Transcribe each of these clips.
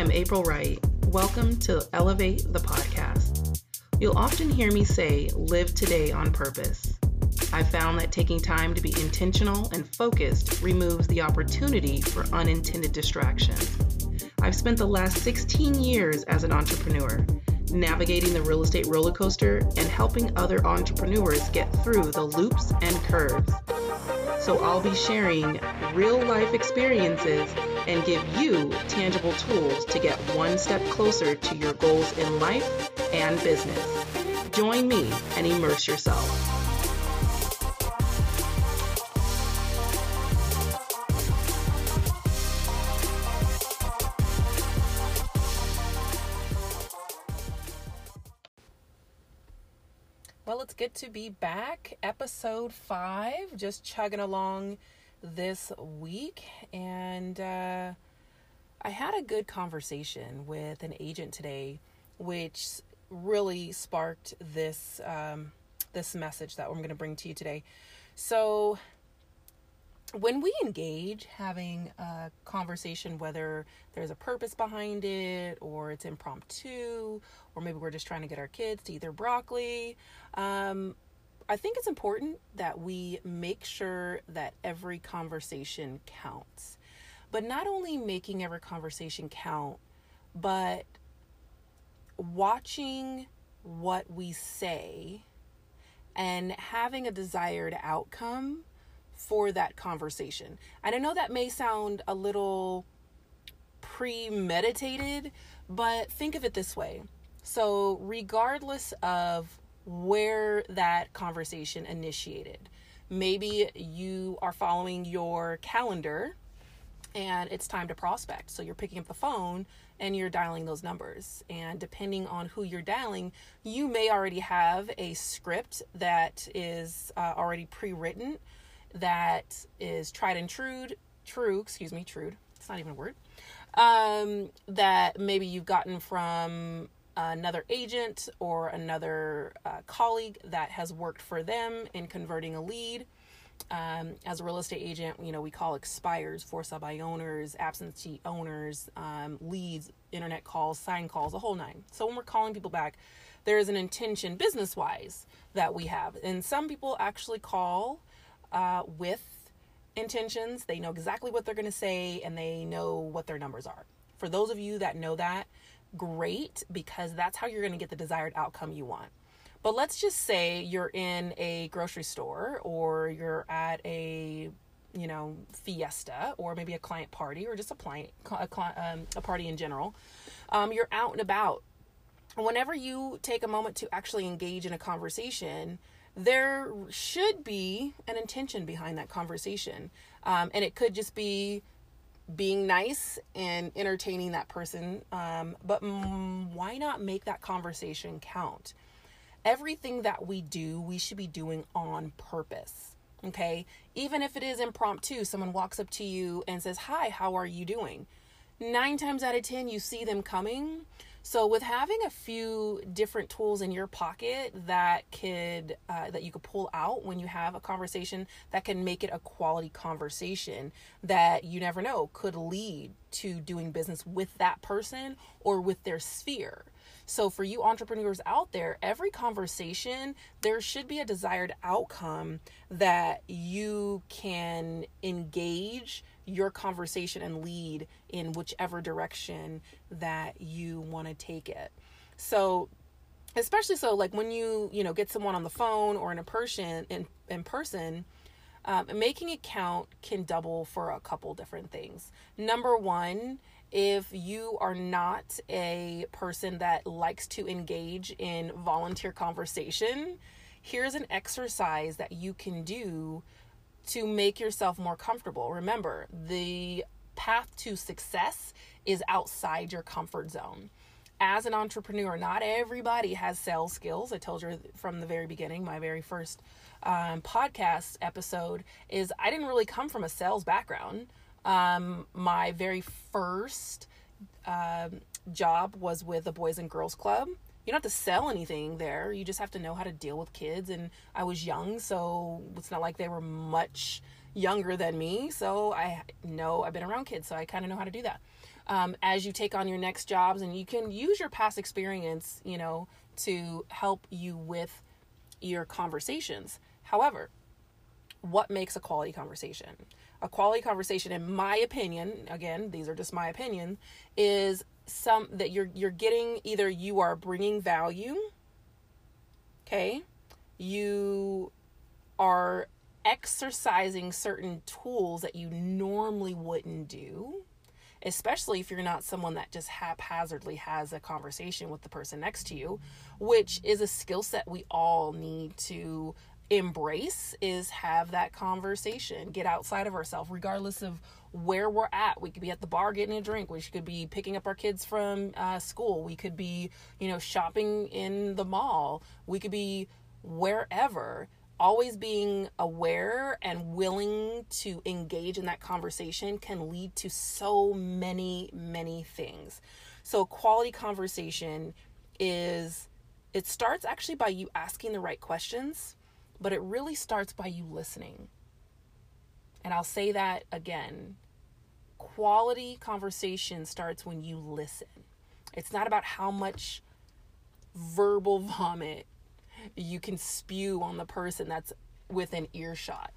I'm April Wright. Welcome to Elevate the Podcast. You'll often hear me say, live today on purpose. I found that taking time to be intentional and focused removes the opportunity for unintended distractions. I've spent the last 16 years as an entrepreneur, navigating the real estate roller coaster and helping other entrepreneurs get through the loops and curves. So I'll be sharing real life experiences and give you tangible tools to get one step closer to your goals in life and business. Join me and immerse yourself. Well, it's good to be back. Episode five, just chugging along this week. And uh, I had a good conversation with an agent today, which really sparked this um, this message that I'm going to bring to you today. So, when we engage having a conversation, whether there's a purpose behind it or it's impromptu, or maybe we're just trying to get our kids to eat their broccoli, um, I think it's important that we make sure that every conversation counts. But not only making every conversation count, but watching what we say and having a desired outcome for that conversation. And I know that may sound a little premeditated, but think of it this way. So, regardless of where that conversation initiated, maybe you are following your calendar and it's time to prospect. So, you're picking up the phone and you're dialing those numbers. And depending on who you're dialing, you may already have a script that is uh, already pre written that is tried and true, true, excuse me, true. It's not even a word. Um, that maybe you've gotten from another agent or another uh, colleague that has worked for them in converting a lead. Um, as a real estate agent, you know, we call expires, for sale by owners, absentee owners, um, leads, internet calls, sign calls, the whole nine. So when we're calling people back, there is an intention business wise that we have. And some people actually call uh, with intentions. They know exactly what they're going to say and they know what their numbers are. For those of you that know that, great, because that's how you're going to get the desired outcome you want. But let's just say you're in a grocery store or you're at a you know fiesta or maybe a client party or just a client a, um, a party in general um, you're out and about whenever you take a moment to actually engage in a conversation there should be an intention behind that conversation. Um, and it could just be being nice and entertaining that person. Um, but mm, why not make that conversation count? Everything that we do, we should be doing on purpose. Okay. Even if it is impromptu, someone walks up to you and says, Hi, how are you doing? Nine times out of 10, you see them coming so with having a few different tools in your pocket that could uh, that you could pull out when you have a conversation that can make it a quality conversation that you never know could lead to doing business with that person or with their sphere. So, for you entrepreneurs out there, every conversation, there should be a desired outcome that you can engage your conversation and lead in whichever direction that you want to take it. So, especially so like when you you know get someone on the phone or in a person in in person um, making it count can double for a couple different things number one if you are not a person that likes to engage in volunteer conversation here's an exercise that you can do to make yourself more comfortable. Remember, the path to success is outside your comfort zone. As an entrepreneur, not everybody has sales skills. I told you from the very beginning, my very first um, podcast episode is I didn't really come from a sales background. Um, my very first um, job was with the Boys and Girls Club you don't have to sell anything there. You just have to know how to deal with kids. And I was young, so it's not like they were much younger than me. So I know I've been around kids, so I kind of know how to do that. um, as you take on your next jobs and you can use your past experience you know to help you with your conversations however what makes a quality conversation a quality conversation in my opinion again these are just my opinion is some that you're you're getting either you are bringing value okay? You are exercising certain tools that you normally wouldn't do especially if you're not someone that just haphazardly has a conversation with the person next to you, which is a skill set we all need to embrace is have that conversation get outside of ourselves regardless of where we're at. We could be at the bar getting a drink we could be picking up our kids from uh, school we could be you know shopping in the mall we could be wherever always being aware and willing to engage in that conversation can lead to so many many things. So quality conversation is it starts actually by you asking the right questions but it really starts by you listening. And I'll say that again quality conversation starts when you listen. It's not about how much verbal vomit you can spew on the person that's within earshot.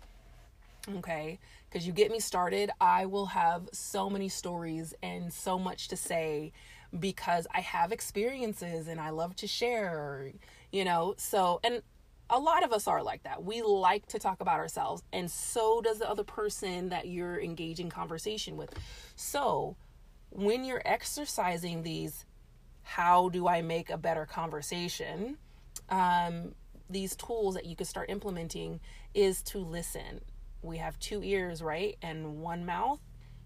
Okay? Because you get me started, I will have so many stories and so much to say because I have experiences and I love to share, you know. So, and a lot of us are like that. We like to talk about ourselves, and so does the other person that you're engaging conversation with. So, when you're exercising these, how do I make a better conversation? Um, these tools that you could start implementing is to listen. We have two ears, right? And one mouth.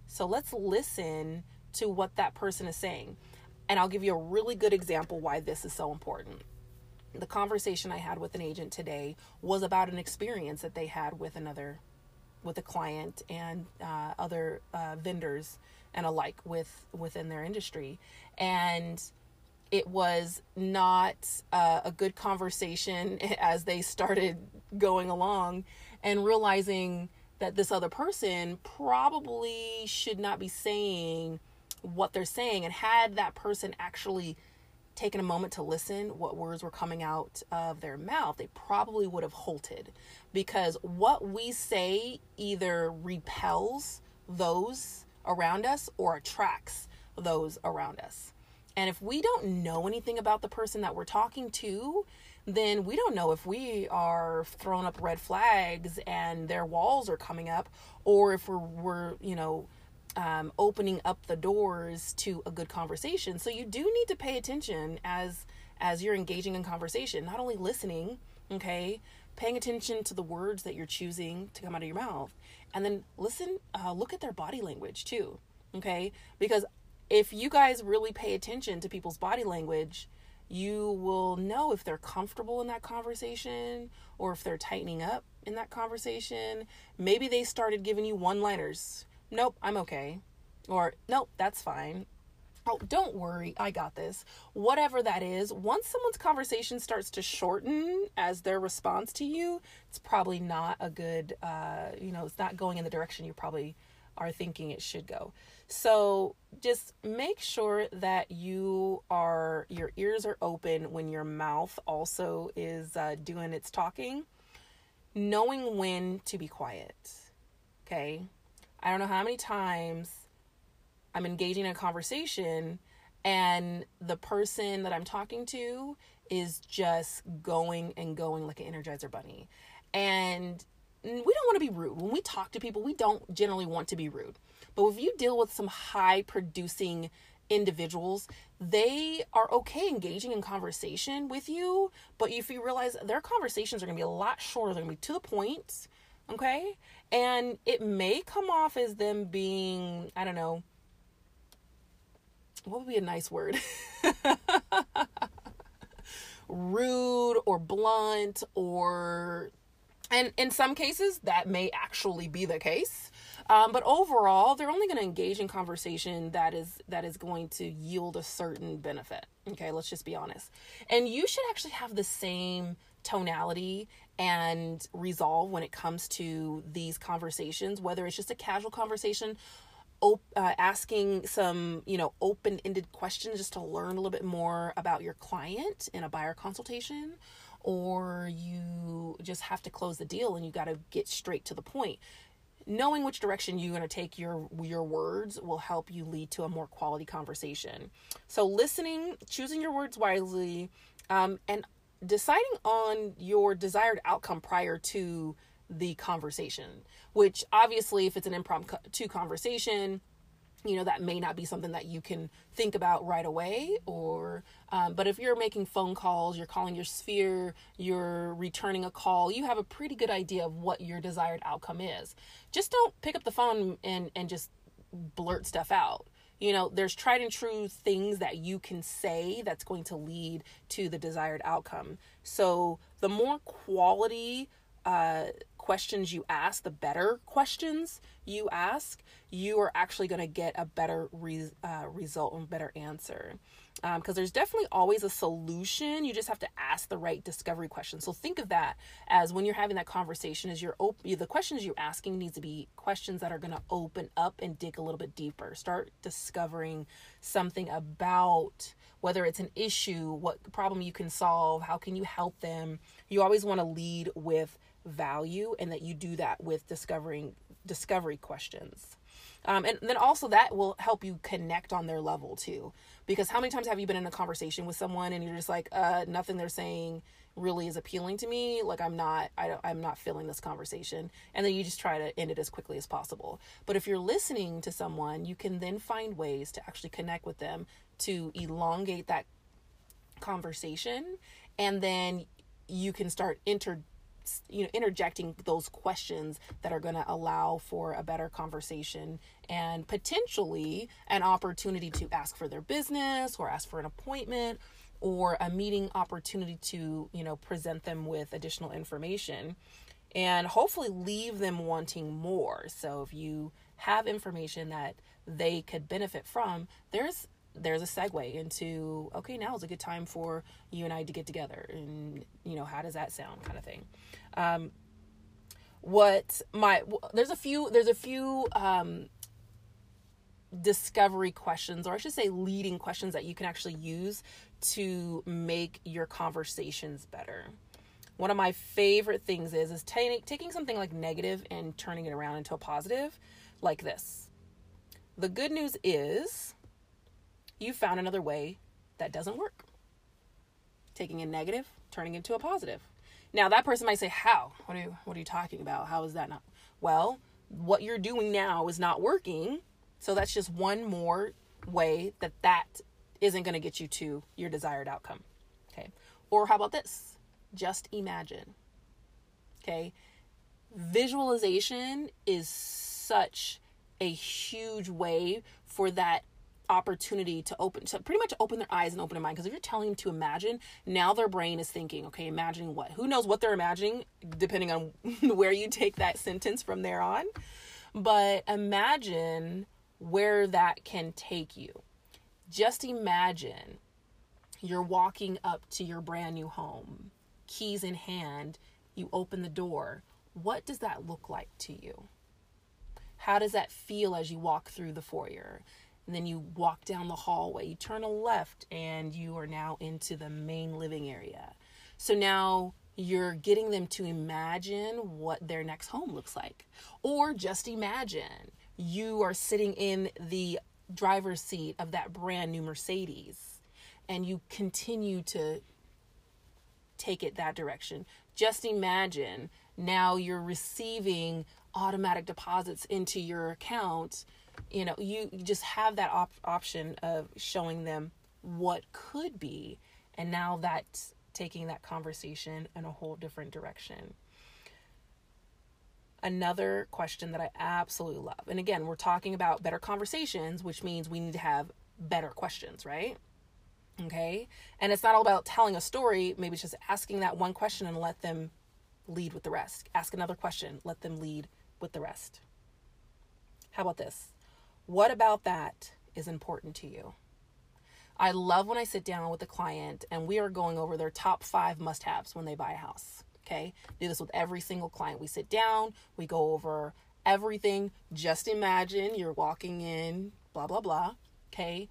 So let's listen to what that person is saying. And I'll give you a really good example why this is so important the conversation I had with an agent today was about an experience that they had with another, with a client and uh, other uh, vendors and alike with within their industry, and it was not uh, a good conversation as they started going along and realizing that this other person probably should not be saying what they're saying. And had that person actually taken a moment to listen what words were coming out of their mouth, they probably would have halted because what we say either repels those around us or attracts those around us. And if we don't know anything about the person that we're talking to, then we don't know if we are throwing up red flags and their walls are coming up or if we're, we're you know, um, opening up the doors to a good conversation. So you do need to pay attention as as you're engaging in conversation, not only listening, okay, paying attention to the words that you're choosing to come out of your mouth, and then listen, uh, look at their body language too, okay, because if you guys really pay attention to people's body language, you will know if they're comfortable in that conversation or if they're tightening up in that conversation. Maybe they started giving you one liners nope, I'm okay. Or, nope, that's fine. Oh, don't worry, I got this. Whatever that is, once someone's conversation starts to shorten as their response to you, it's probably not a good, uh, you know, it's not going in the direction you probably are thinking it should go. So just make sure that you are, your ears are open when your mouth also is uh, doing its talking, knowing when to be quiet. Okay. I don't know how many times I'm engaging in a conversation and the person that I'm talking to is just going and going like an energizer bunny. And we don't want to be rude. When we talk to people, we don't generally want to be rude. But if you deal with some high producing individuals, they are okay engaging in conversation with you. But if you realize their conversations are going to be a lot shorter, they're going to be to the point. Okay. And it may come off as them being, I don't know, what would be a nice word? Rude or blunt or and in some cases that may actually be the case um, but overall they're only going to engage in conversation that is that is going to yield a certain benefit okay let's just be honest and you should actually have the same tonality and resolve when it comes to these conversations, whether it's just a casual conversation op- uh, asking some, you know, open-ended questions just to learn a little bit more about your client in a buyer consultation, or you just have to close the deal and you got to get straight to the point. Knowing which direction you're going to take your your words will help you lead to a more quality conversation. So listening, choosing your words wisely, um, and deciding on your desired outcome prior to the conversation, which obviously, if it's an impromptu conversation, you know that may not be something that you can think about right away or um, but if you're making phone calls you're calling your sphere you're returning a call you have a pretty good idea of what your desired outcome is. Just don't pick up the phone and and just blurt stuff out you know there's tried and true things that you can say that's going to lead to the desired outcome so the more quality uh, questions you ask, the better questions you ask, you are actually going to get a better re- uh, result and better answer. Because um, there's definitely always a solution. You just have to ask the right discovery questions. So think of that as when you're having that conversation, as you're op- the questions you're asking needs to be questions that are going to open up and dig a little bit deeper. Start discovering something about whether it's an issue, what problem you can solve, how can you help them. You always want to lead with value and that you do that with discovering discovery questions. Um, and then also that will help you connect on their level too. Because how many times have you been in a conversation with someone and you're just like, uh, nothing they're saying really is appealing to me. Like I'm not, I don't, I'm not feeling this conversation. And then you just try to end it as quickly as possible. But if you're listening to someone, you can then find ways to actually connect with them to elongate that conversation. And then you can start inter you know interjecting those questions that are going to allow for a better conversation and potentially an opportunity to ask for their business or ask for an appointment or a meeting opportunity to you know present them with additional information and hopefully leave them wanting more. So if you have information that they could benefit from there's there's a segue into okay now is a good time for you and i to get together and you know how does that sound kind of thing. Um, what my there's a few there's a few um, discovery questions or i should say leading questions that you can actually use to make your conversations better. One of my favorite things is is t- taking something like negative and turning it around into a positive like this. The good news is you found another way that doesn't work. Taking a negative, turning into a positive. Now that person might say, "How? What are you what are you talking about? How is that not?" Well, what you're doing now is not working. So that's just one more way that that isn't going to get you to your desired outcome. Okay? Or how about this? Just imagine. Okay? Visualization is such a huge way for that opportunity to open to pretty much open their eyes and open their mind. Because if you're telling them to imagine now their brain is thinking okay imagining what? Who knows what they're imagining depending on where you take that sentence from there on. But imagine where that can take you. Just imagine you're walking up to your brand new home keys in hand you open the door. What does that look like to you? How does that feel as you walk through the foyer and then you walk down the hallway. You turn a left, and you are now into the main living area. So now you're getting them to imagine what their next home looks like. Or just imagine you are sitting in the driver's seat of that brand new Mercedes and you continue to take it that direction. Just imagine now you're receiving automatic deposits into your account you know you, just have that op- option of showing them what could be and now that's taking that conversation in a whole different direction. Another question that i absolutely love and again we're talking about better conversations which means we need to have better questions right? Okay? And it's not all about telling a story maybe it's just asking that one question and let them lead with the rest. Ask another question let them lead with the rest. How about this what about that is important to you? I love when I sit down with a client and we are going over their top five must haves when they buy a house. Okay. Do this with every single client. We sit down, we go over everything. Just imagine you're walking in, blah, blah, blah. Okay.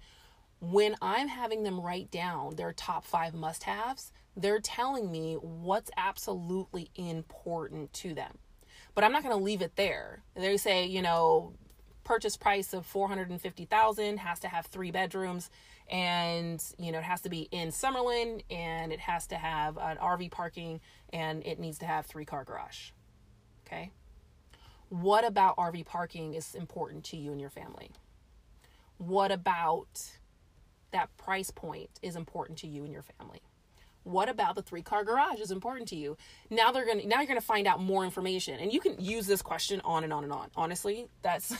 When I'm having them write down their top five must haves, they're telling me what's absolutely important to them. But I'm not going to leave it there. They say, you know, purchase price of 450,000 has to have three bedrooms and you know it has to be in Summerlin and it has to have an RV parking and it needs to have three car garage. Okay? What about RV parking is important to you and your family? What about that price point is important to you and your family? What about the three car garage is important to you? Now they're gonna now you're gonna find out more information. And you can use this question on and on and on. Honestly, that's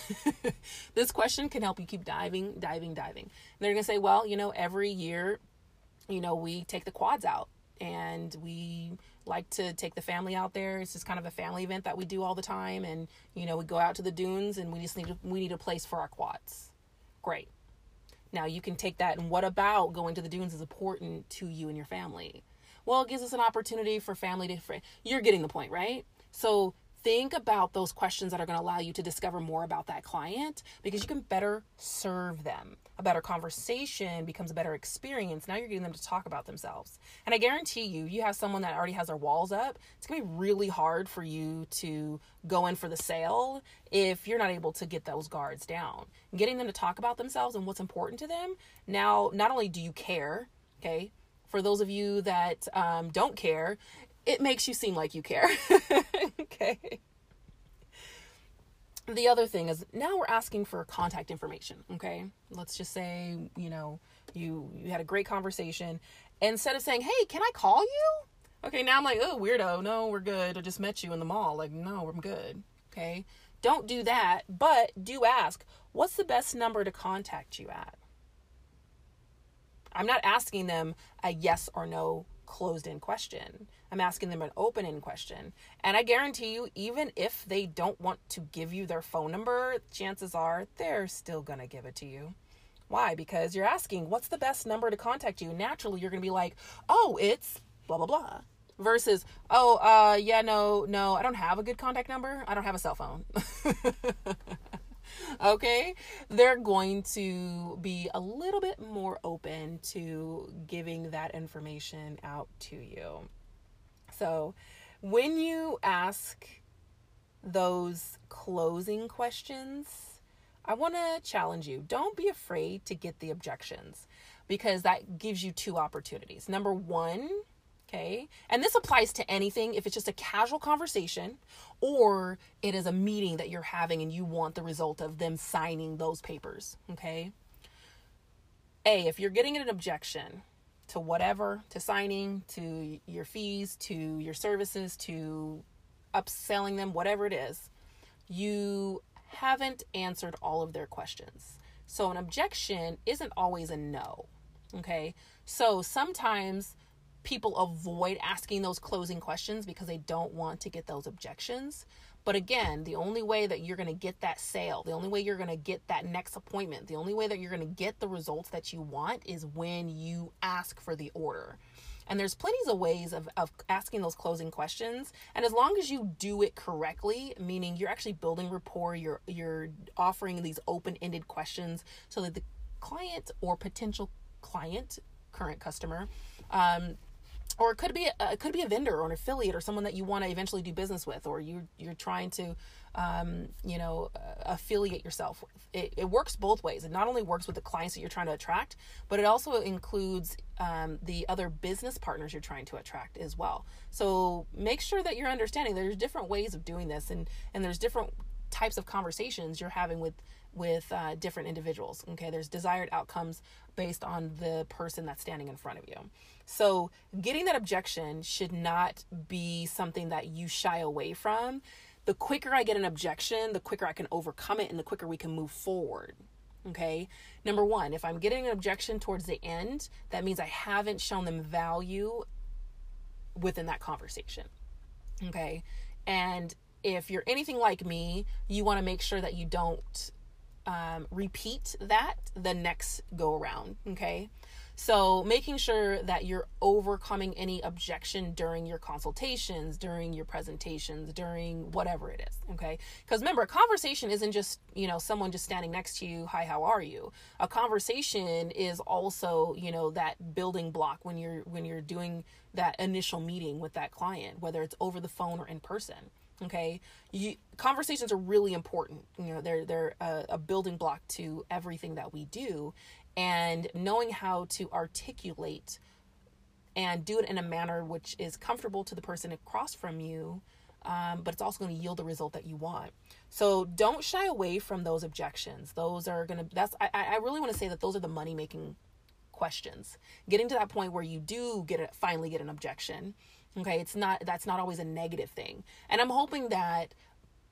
this question can help you keep diving, diving, diving. And they're gonna say, well, you know, every year, you know, we take the quads out and we like to take the family out there. It's just kind of a family event that we do all the time. And, you know, we go out to the dunes and we just need, to, we need a place for our quads. Great. Now you can take that and what about going to the dunes is important to you and your family? Well, it gives us an opportunity for family to, you're getting the point, right? So think about those questions that are going to allow you to discover more about that client because you can better serve them. A better conversation becomes a better experience. Now you're getting them to talk about themselves. And I guarantee you, you have someone that already has their walls up. It's going to be really hard for you to go in for the sale if you're not able to get those guards down. Getting them to talk about themselves and what's important to them. Now, not only do you care, okay, for those of you that um, don't care, it makes you seem like you care. okay. The other thing is now we're asking for contact information, okay? Let's just say, you know, you you had a great conversation instead of saying, "Hey, can I call you?" Okay, now I'm like, "Oh, weirdo. No, we're good. I just met you in the mall." Like, "No, I'm good." Okay? Don't do that, but do ask, "What's the best number to contact you at?" I'm not asking them a yes or no closed in question. I'm asking them an open in question. And I guarantee you, even if they don't want to give you their phone number, chances are they're still going to give it to you. Why? Because you're asking, what's the best number to contact you? Naturally, you're going to be like, oh, it's blah, blah, blah. Versus, oh, uh, yeah, no, no, I don't have a good contact number. I don't have a cell phone. okay, they're going to be a little bit more open to giving that information out to you. So, when you ask those closing questions, I want to challenge you. Don't be afraid to get the objections because that gives you two opportunities. Number one, Okay. And this applies to anything if it's just a casual conversation or it is a meeting that you're having and you want the result of them signing those papers. Okay. A, if you're getting an objection to whatever, to signing, to your fees, to your services, to upselling them, whatever it is, you haven't answered all of their questions. So an objection isn't always a no. Okay. So sometimes people avoid asking those closing questions because they don't want to get those objections. But again, the only way that you're going to get that sale, the only way you're going to get that next appointment, the only way that you're going to get the results that you want is when you ask for the order. And there's plenty of ways of, of asking those closing questions. And as long as you do it correctly, meaning you're actually building rapport, you're you're offering these open-ended questions so that the client or potential client, current customer, um, or it could be a, it could be a vendor or an affiliate or someone that you want to eventually do business with or you you're trying to um, you know uh, affiliate yourself with. It, it, works both ways. It not only works with the clients that you're trying to attract but it also includes um, the other business partners you're trying to attract as well. So make sure that you're understanding there's different ways of doing this and and there's different types of conversations you're having with with uh, different individuals okay there's desired outcomes based on the person that's standing in front of you so, getting that objection should not be something that you shy away from. The quicker I get an objection, the quicker I can overcome it and the quicker we can move forward. Okay. Number one, if I'm getting an objection towards the end, that means I haven't shown them value within that conversation. Okay. And if you're anything like me, you want to make sure that you don't um, repeat that the next go around. Okay. So, making sure that you're overcoming any objection during your consultations, during your presentations, during whatever it is, okay? Because remember, a conversation isn't just, you know, someone just standing next to you, "Hi, how are you?" A conversation is also, you know, that building block when you're when you're doing that initial meeting with that client, whether it's over the phone or in person okay? You, conversations are really important. You know they're they're a, a, building block to everything that we do. And knowing how to articulate and do it in a manner which is comfortable to the person across from you um, but it's also going to yield the result that you want. So don't shy away from those objections. Those are going to that's i, I really want to say that those are the money making questions. Getting to that point where you do get it finally get an objection okay it's not that's not always a negative thing and i'm hoping that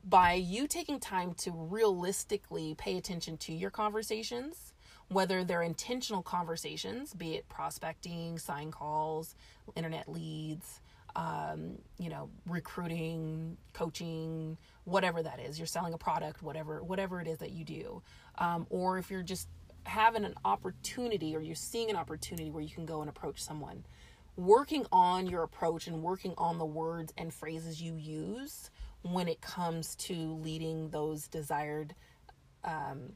by you taking time to realistically pay attention to your conversations whether they're intentional conversations, be it prospecting, sign calls, internet leads, um, you know, recruiting, coaching, whatever that is. You're selling a product, whatever, whatever it is that you do, um, or if you're just having an opportunity or you're seeing an opportunity where you can go and approach someone, working on your approach and working on the words and phrases you use when it comes to leading those desired um,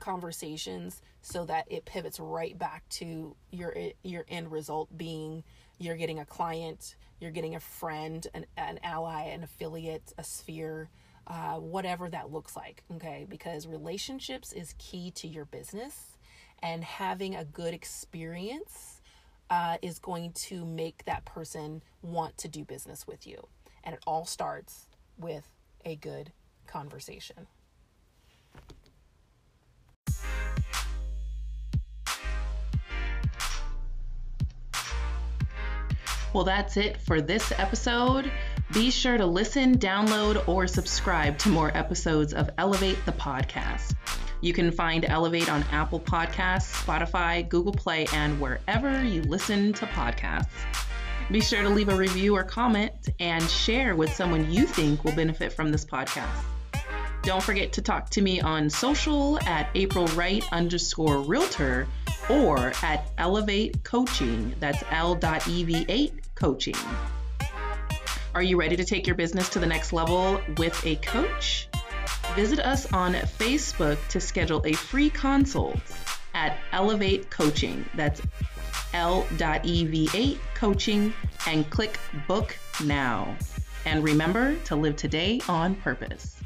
conversations so that it pivots right back to your your end result being you're getting a client, you're getting a friend, an, an ally, an affiliate, a sphere, uh, whatever that looks like. Okay, because relationships is key to your business, and having a good experience uh, is going to make that person want to do business with you. And it all starts with a good conversation. Well, that's it for this episode. Be sure to listen, download, or subscribe to more episodes of Elevate the Podcast. You can find Elevate on Apple Podcasts, Spotify, Google Play, and wherever you listen to podcasts. Be sure to leave a review or comment and share with someone you think will benefit from this podcast. Don't forget to talk to me on social at April Wright underscore realtor or at Elevate Coaching. That's ELEV8 Coaching. Are you ready to take your business to the next level with a coach? Visit us on Facebook to schedule a free consult at Elevate Coaching. That's ELEV8 Coaching and click Book Now. And remember to live today on purpose.